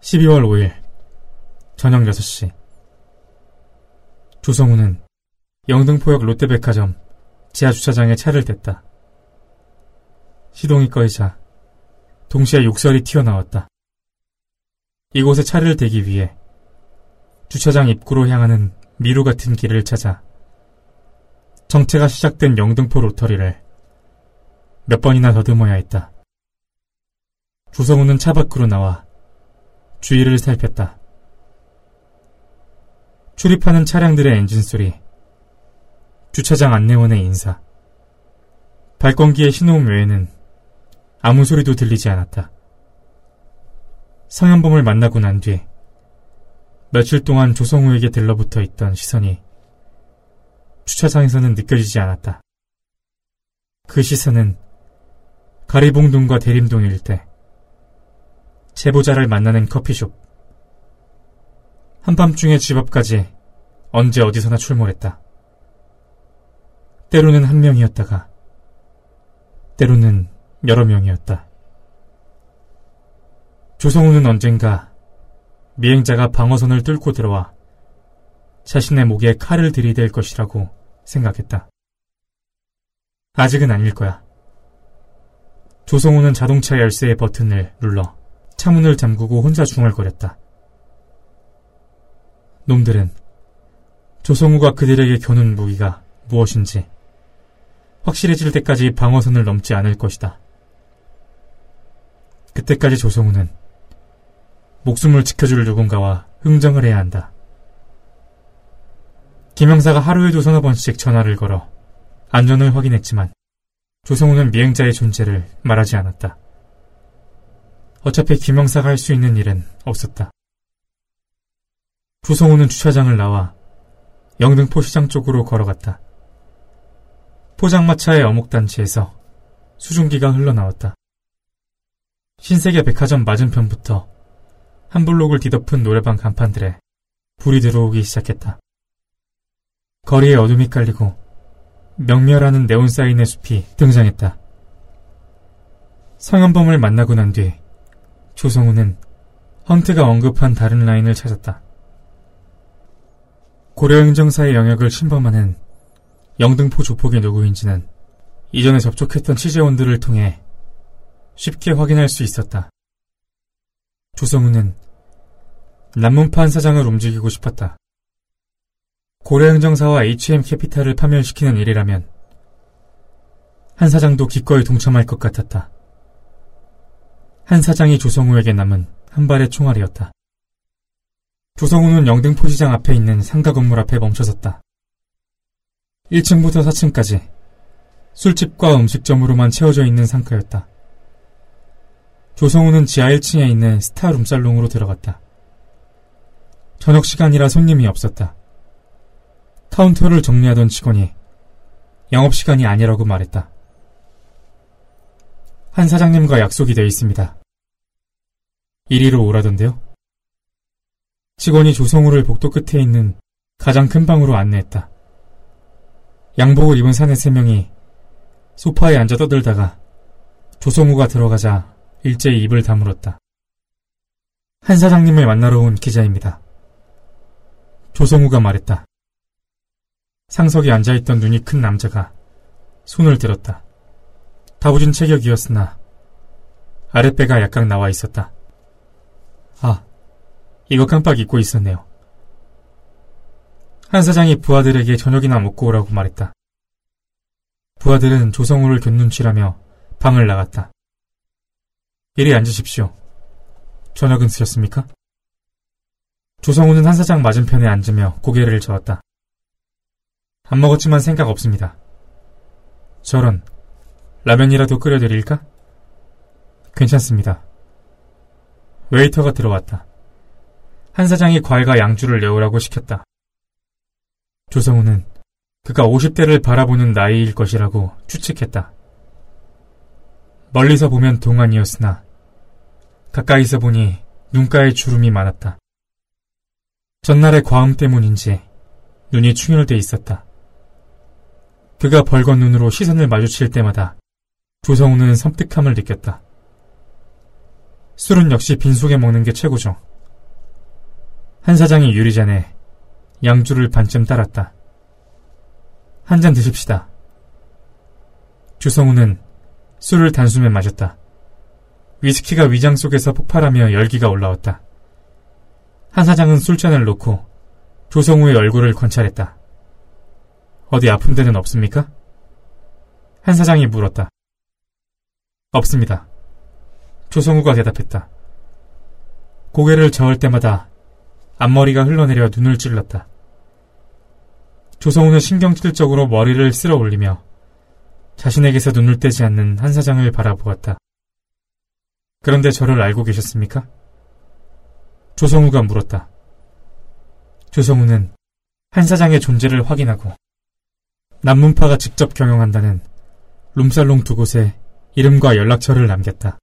12월 5일 저녁 6시 조성우는 영등포역 롯데백화점 지하주차장에 차를 댔다. 시동이 꺼이자 동시에 욕설이 튀어나왔다. 이곳에 차를 대기 위해 주차장 입구로 향하는 미루 같은 길을 찾아 정체가 시작된 영등포 로터리를 몇 번이나 더듬어야 했다. 조성우는 차 밖으로 나와 주위를 살폈다. 출입하는 차량들의 엔진 소리, 주차장 안내원의 인사, 발권기의 신호음 외에는 아무 소리도 들리지 않았다. 성현범을 만나고 난 뒤 며칠 동안 조성우에게 들러붙어 있던 시선이 주차장에서는 느껴지지 않았다. 그 시선은 가리봉동과 대림동 일대, 제보자를 만나는 커피숍, 한밤중에 집 앞까지 언제 어디서나 출몰했다. 때로는 한 명이었다가, 때로는 여러 명이었다. 조성우는 언젠가 미행자가 방어선을 뚫고 들어와 자신의 목에 칼을 들이댈 것이라고 생각했다. 아직은 아닐 거야. 조성우는 자동차 열쇠의 버튼을 눌러 차문을 잠그고 혼자 중얼거렸다. 놈들은 조성우가 그들에게 겨눈 무기가 무엇인지 확실해질 때까지 방어선을 넘지 않을 것이다. 그때까지 조성우는 목숨을 지켜줄 누군가와 흥정을 해야 한다. 김영사가 하루에도 서너 번씩 전화를 걸어 안전을 확인했지만 조성우는 미행자의 존재를 말하지 않았다. 어차피 김영사가 할 수 있는 일은 없었다. 조성우는 주차장을 나와 영등포 시장 쪽으로 걸어갔다. 포장마차의 어묵단지에서 수증기가 흘러나왔다. 신세계 백화점 맞은편부터 한 블록을 뒤덮은 노래방 간판들에 불이 들어오기 시작했다. 거리에 어둠이 깔리고 명멸하는 네온사인의 숲이 등장했다. 성현범을 만나고 난 뒤 조성우는 헌트가 언급한 다른 라인을 찾았다. 고려행정사의 영역을 침범하는 영등포 조폭이 누구인지는 이전에 접촉했던 취재원들을 통해 쉽게 확인할 수 있었다. 조성우는 남문판 사장을 움직이고 싶었다. 고려행정사와 HM캐피탈을 파멸시키는 일이라면 한 사장도 기꺼이 동참할 것 같았다. 한 사장이 조성우에게 남은 한 발의 총알이었다. 조성우는 영등포시장 앞에 있는 상가 건물 앞에 멈춰섰다. 1층부터 4층까지 술집과 음식점으로만 채워져 있는 상가였다. 조성우는 지하 1층에 있는 스타 룸살롱으로 들어갔다. 저녁 시간이라 손님이 없었다. 카운터를 정리하던 직원이 영업시간이 아니라고 말했다. 한 사장님과 약속이 되어 있습니다. 이리로 오라던데요? 직원이 조성우를 복도 끝에 있는 가장 큰 방으로 안내했다. 양복을 입은 사내 세 명이 소파에 앉아 떠들다가 조성우가 들어가자 일제히 입을 다물었다. 한 사장님을 만나러 온 기자입니다. 조성우가 말했다. 상석에 앉아있던 눈이 큰 남자가 손을 들었다. 다부진 체격이었으나 아랫배가 약간 나와 있었다. 아, 이거 깜빡 잊고 있었네요. 한 사장이 부하들에게 저녁이나 먹고 오라고 말했다. 부하들은 조성우를 견눈치라며 방을 나갔다. 이리 앉으십시오. 저녁은 드셨습니까? 조성우는 한 사장 맞은편에 앉으며 고개를 저었다. 안 먹었지만 생각 없습니다. 저런, 라면이라도 끓여드릴까? 괜찮습니다. 웨이터가 들어왔다. 한 사장이 과일과 양주를 내오라고 시켰다. 조성우는 그가 50대를 바라보는 나이일 것이라고 추측했다. 멀리서 보면 동안이었으나 가까이서 보니 눈가에 주름이 많았다. 전날의 과음 때문인지 눈이 충혈돼 있었다. 그가 벌건 눈으로 시선을 마주칠 때마다 조성우는 섬뜩함을 느꼈다. 술은 역시 빈속에 먹는 게 최고죠. 한 사장이 유리잔에 양주를 반쯤 따랐다. 한 잔 드십시다. 주성우는 술을 단숨에 마셨다. 위스키가 위장 속에서 폭발하며 열기가 올라왔다. 한 사장은 술잔을 놓고 조성우의 얼굴을 관찰했다. 어디 아픈 데는 없습니까? 한 사장이 물었다. 없습니다. 조성우가 대답했다. 고개를 저을 때마다 앞머리가 흘러내려 눈을 찔렀다. 조성우는 신경질적으로 머리를 쓸어 올리며 자신에게서 눈을 떼지 않는 한 사장을 바라보았다. 그런데 저를 알고 계셨습니까? 조성우가 물었다. 조성우는 한 사장의 존재를 확인하고 남문파가 직접 경영한다는 룸살롱 두 곳에 이름과 연락처를 남겼다.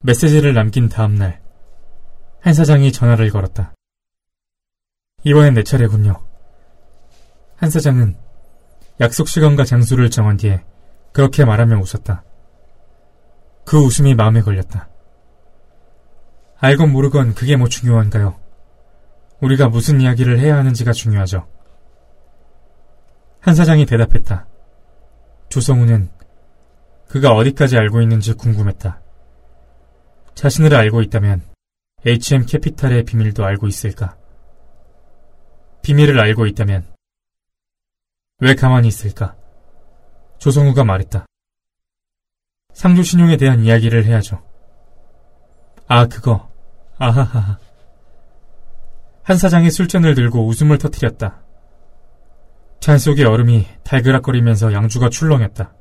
메시지를 남긴 다음 날 한 사장이 전화를 걸었다. 이번엔 내 차례군요. 한 사장은 약속 시간과 장소를 정한 뒤에 그렇게 말하며 웃었다. 그 웃음이 마음에 걸렸다. 알건 모르건 그게 뭐 중요한가요? 우리가 무슨 이야기를 해야 하는지가 중요하죠. 한 사장이 대답했다. 조성우는 그가 어디까지 알고 있는지 궁금했다. 자신을 알고 있다면 HM 캐피탈의 비밀도 알고 있을까? 비밀을 알고 있다면 왜 가만히 있을까? 조성우가 말했다. 상조신용에 대한 이야기를 해야죠. 아, 그거. 아하하하. 한 사장이 술잔을 들고 웃음을 터뜨렸다. 잔 속의 얼음이 달그락거리면서 양주가 출렁였다.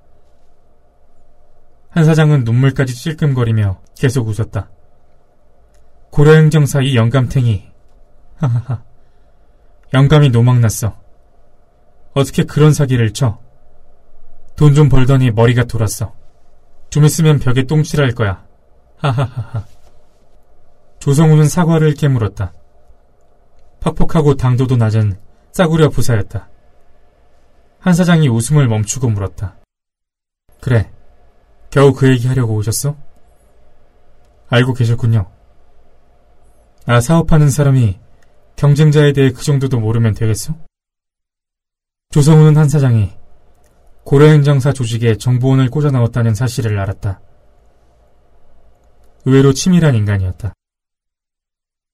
한 사장은 눈물까지 찔끔거리며 계속 웃었다. 고려행정사 이 영감탱이. 하하하. 영감이 노망났어. 어떻게 그런 사기를 쳐? 돈 좀 벌더니 머리가 돌았어. 좀 있으면 벽에 똥칠할 거야. 하하하하. 조성우는 사과를 깨물었다. 퍽퍽하고 당도도 낮은 싸구려 부사였다. 한 사장이 웃음을 멈추고 물었다. 그래, 겨우 그 얘기 하려고 오셨어? 알고 계셨군요. 아, 사업하는 사람이 경쟁자에 대해 그 정도도 모르면 되겠어? 조성우는 한 사장이 고려행정사 조직에 정보원을 꽂아 넣었다는 사실을 알았다. 의외로 치밀한 인간이었다.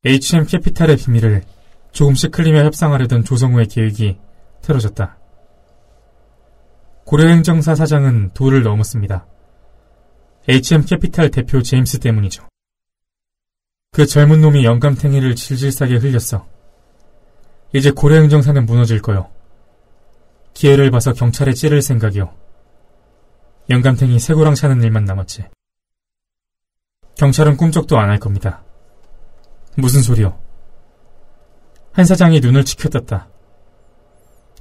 HM 캐피탈의 비밀을 조금씩 흘리며 협상하려던 조성우의 계획이 틀어졌다. 고려행정사 사장은 도를 넘었습니다. HM 캐피탈 대표 제임스 때문이죠. 그 젊은 놈이 영감탱이를 질질 싸게 흘렸어. 이제 고려행정사는 무너질 거요. 기회를 봐서 경찰에 찌를 생각이요. 영감탱이 새고랑 차는 일만 남았지. 경찰은 꿈쩍도 안 할 겁니다. 무슨 소리요? 한 사장이 눈을 치켜떴다.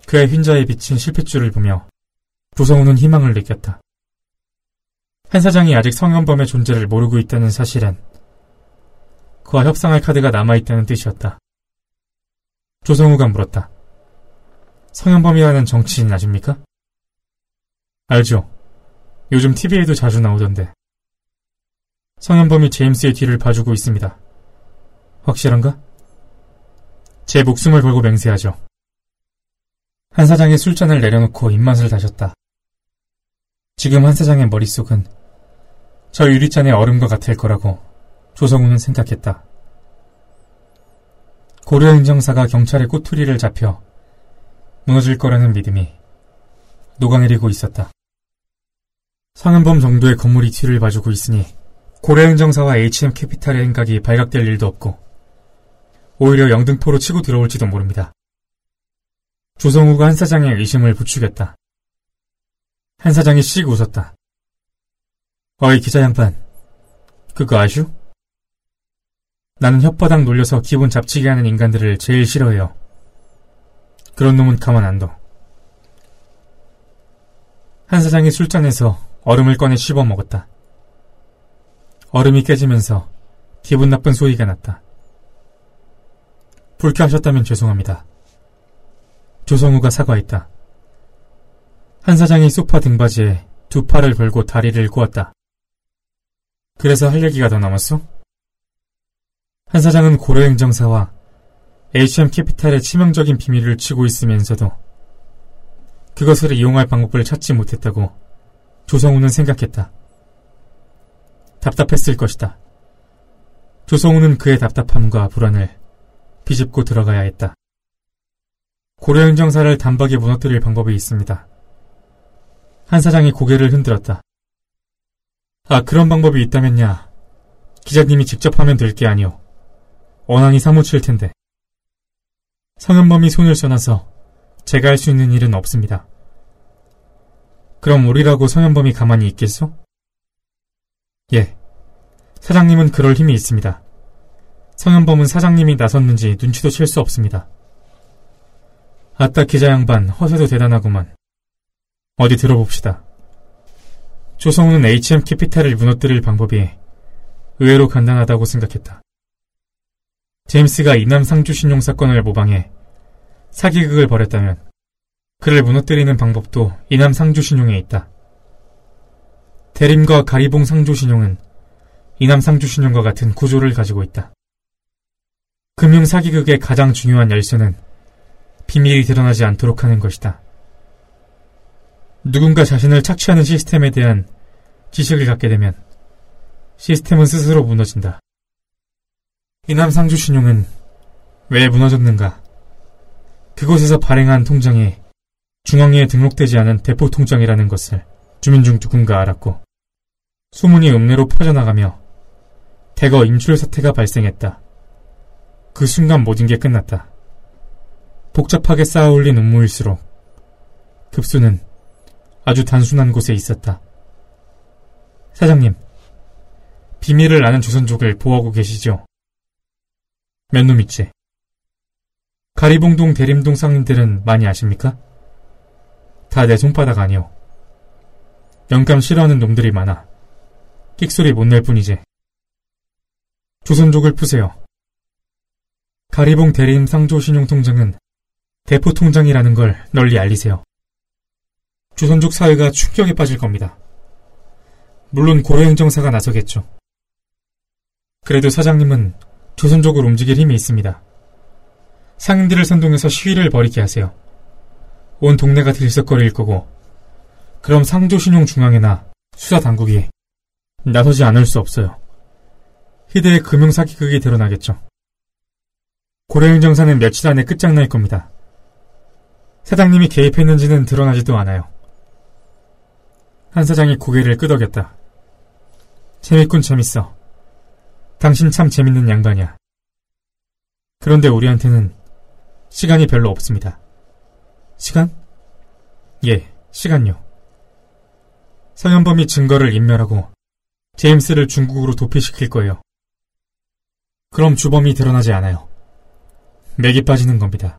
그의 흰자에 비친 실핏줄을 보며 조성우는 희망을 느꼈다. 한 사장이 아직 성현범의 존재를 모르고 있다는 사실은 그와 협상할 카드가 남아있다는 뜻이었다. 조성우가 물었다. 성현범이라는 정치인 아십니까? 알죠. 요즘 TV에도 자주 나오던데. 성현범이 제임스의 뒤를 봐주고 있습니다. 확실한가? 제 목숨을 걸고 맹세하죠. 한 사장이 술잔을 내려놓고 입맛을 다셨다. 지금 한 사장의 머릿속은 저 유리잔의 얼음과 같을 거라고 조성우는 생각했다. 고려 행정사가 경찰의 꼬투리를 잡혀 무너질 거라는 믿음이 녹아내리고 있었다. 상은범 정도의 건물이 뒤를 봐주고 있으니 고려 행정사와 HM 캐피탈의 행각이 발각될 일도 없고 오히려 영등포로 치고 들어올지도 모릅니다. 조성우가 한 사장의 의심을 부추겼다. 한 사장이 씩 웃었다. 어이 기자 양반, 그거 아슈? 나는 혓바닥 놀려서 기분 잡치게 하는 인간들을 제일 싫어해요. 그런 놈은 가만 안 둬. 한 사장이 술잔에서 얼음을 꺼내 씹어 먹었다. 얼음이 깨지면서 기분 나쁜 소리가 났다. 불쾌하셨다면 죄송합니다. 조성우가 사과했다. 한 사장이 소파 등받이에 두 팔을 걸고 다리를 꼬았다. 그래서 할 얘기가 더 남았어? 한 사장은 고려행정사와 HM 캐피탈의 치명적인 비밀을 치고 있으면서도 그것을 이용할 방법을 찾지 못했다고 조성우는 생각했다. 답답했을 것이다. 조성우는 그의 답답함과 불안을 비집고 들어가야 했다. 고려행정사를 단박에 무너뜨릴 방법이 있습니다. 한 사장이 고개를 흔들었다. 아, 그런 방법이 있다면야 기자님이 직접 하면 될 게 아니오. 원한이 사무칠 텐데. 성현범이 손을 써놔서 제가 할 수 있는 일은 없습니다. 그럼 우리라고 성현범이 가만히 있겠소? 예. 사장님은 그럴 힘이 있습니다. 성현범은 사장님이 나섰는지 눈치도 챌 수 없습니다. 아따 기자 양반 허세도 대단하구만. 어디 들어봅시다. 조성우는 HM 캐피탈을 무너뜨릴 방법이 의외로 간단하다고 생각했다. 제임스가 이남 상주 신용 사건을 모방해 사기극을 벌였다면 그를 무너뜨리는 방법도 이남 상주 신용에 있다. 대림과 가리봉 상주 신용은 이남 상주 신용과 같은 구조를 가지고 있다. 금융 사기극의 가장 중요한 열쇠는 비밀이 드러나지 않도록 하는 것이다. 누군가 자신을 착취하는 시스템에 대한 지식을 갖게 되면 시스템은 스스로 무너진다. 이남 상주 신용은 왜 무너졌는가? 그곳에서 발행한 통장에 중앙에 등록되지 않은 대포 통장이라는 것을 주민 중 누군가 알았고 소문이 읍내로 퍼져나가며 대거 임출 사태가 발생했다. 그 순간 모든 게 끝났다. 복잡하게 쌓아올린 음모일수록 급수는 아주 단순한 곳에 있었다. 사장님, 비밀을 아는 조선족을 보호하고 계시죠? 몇 놈 있지? 가리봉동 대림동 상인들은 많이 아십니까? 다 내 손바닥 아니오. 영감 싫어하는 놈들이 많아. 끽소리 못 낼 뿐이지. 조선족을 푸세요. 가리봉 대림 상조 신용통장은 대포 통장이라는 걸 널리 알리세요. 조선족 사회가 충격에 빠질 겁니다. 물론 고려행정사가 나서겠죠. 그래도 사장님은 조선족을 움직일 힘이 있습니다. 상인들을 선동해서 시위를 벌이게 하세요. 온 동네가 들썩거릴 거고, 그럼 상조신용중앙회나 수사당국이 나서지 않을 수 없어요. 희대의 금융사기극이 드러나겠죠. 고려행정사는 며칠 안에 끝장날 겁니다. 사장님이 개입했는지는 드러나지도 않아요. 한 사장이 고개를 끄덕였다. 재밌군 재밌어. 당신 참 재밌는 양반이야. 그런데 우리한테는 시간이 별로 없습니다. 시간? 예, 시간요. 서현범이 증거를 인멸하고 제임스를 중국으로 도피시킬 거예요. 그럼 주범이 드러나지 않아요. 맥이 빠지는 겁니다.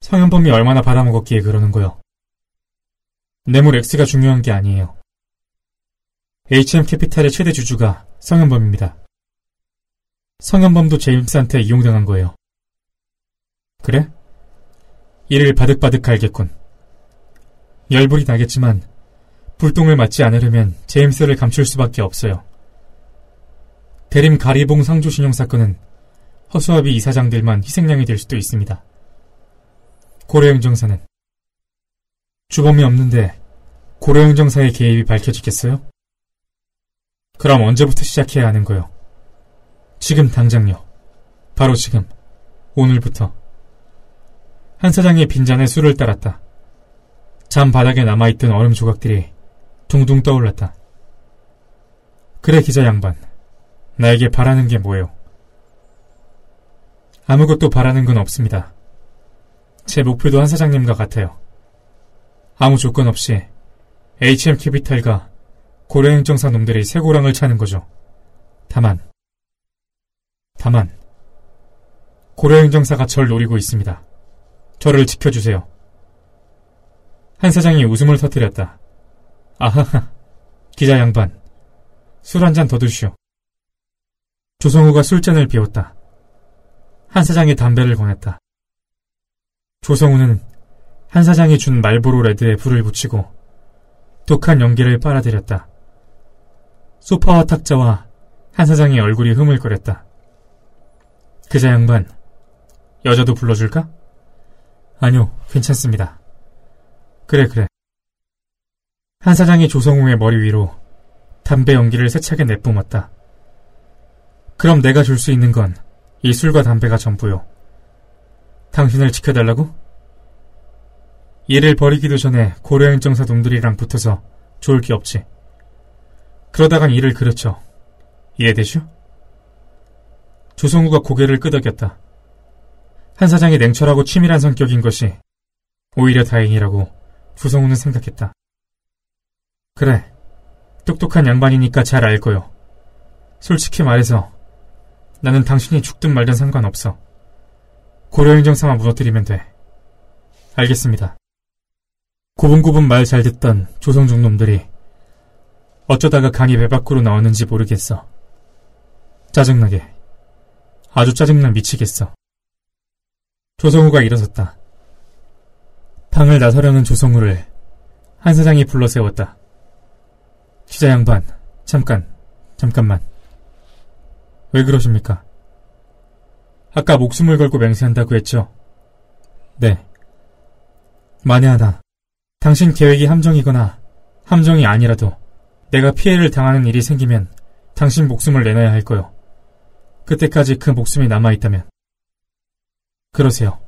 성현범이 얼마나 받아먹었기에 그러는 거요. 뇌물 X가 중요한 게 아니에요. HM 캐피탈의 최대 주주가 성현범입니다. 성현범도 제임스한테 이용당한 거예요. 그래? 이를 바득바득 갈겠군. 열불이 나겠지만 불똥을 맞지 않으려면 제임스를 감출 수밖에 없어요. 대림 가리봉 상조신용 사건은 허수아비 이사장들만 희생양이 될 수도 있습니다. 고려행정사는 주범이 없는데 고려행정사의 개입이 밝혀지겠어요? 그럼 언제부터 시작해야 하는 거요? 지금 당장요. 바로 지금. 오늘부터. 한 사장이 빈잔에 술을 따랐다. 잠 바닥에 남아있던 얼음 조각들이 둥둥 떠올랐다. 그래 기자 양반. 나에게 바라는 게 뭐예요? 아무것도 바라는 건 없습니다. 제 목표도 한 사장님과 같아요. 아무 조건 없이 HM 캐피탈과 고려행정사 놈들이 쇠고랑을 차는 거죠. 다만, 다만, 고려행정사가 절 노리고 있습니다. 저를 지켜주세요. 한 사장이 웃음을 터뜨렸다. 아하하, 기자 양반, 술 한 잔 더 드시오. 조성우가 술잔을 비웠다. 한 사장이 담배를 권했다. 조성우는 한 사장이 준 말보로 레드에 불을 붙이고 독한 연기를 빨아들였다. 소파와 탁자와 한 사장의 얼굴이 흐물거렸다. 그자 양반, 여자도 불러줄까? 아니요, 괜찮습니다. 그래, 그래. 한 사장이 조성우의 머리 위로 담배 연기를 세차게 내뿜었다. 그럼 내가 줄 수 있는 건 이 술과 담배가 전부요. 당신을 지켜달라고? 일을 버리기도 전에 고려행정사 놈들이랑 붙어서 좋을 게 없지. 그러다간 일을 그르쳐. 이해되슈? 조성우가 고개를 끄덕였다. 한 사장이 냉철하고 치밀한 성격인 것이 오히려 다행이라고 조성우는 생각했다. 그래. 똑똑한 양반이니까 잘 알 거요. 솔직히 말해서 나는 당신이 죽든 말든 상관없어. 고려행정사만 무너뜨리면 돼. 알겠습니다. 고분고분 말 잘 듣던 조성중 놈들이 어쩌다가 간이 배 밖으로 나왔는지 모르겠어. 짜증나게. 아주 짜증나 미치겠어. 조성우가 일어섰다. 방을 나서려는 조성우를 한 사장이 불러 세웠다. 기자 양반, 잠깐, 잠깐만. 왜 그러십니까? 아까 목숨을 걸고 맹세한다고 했죠? 네. 만에 하나, 당신 계획이 함정이거나 함정이 아니라도 내가 피해를 당하는 일이 생기면 당신 목숨을 내놔야 할 거요. 그때까지 그 목숨이 남아있다면. 그러세요.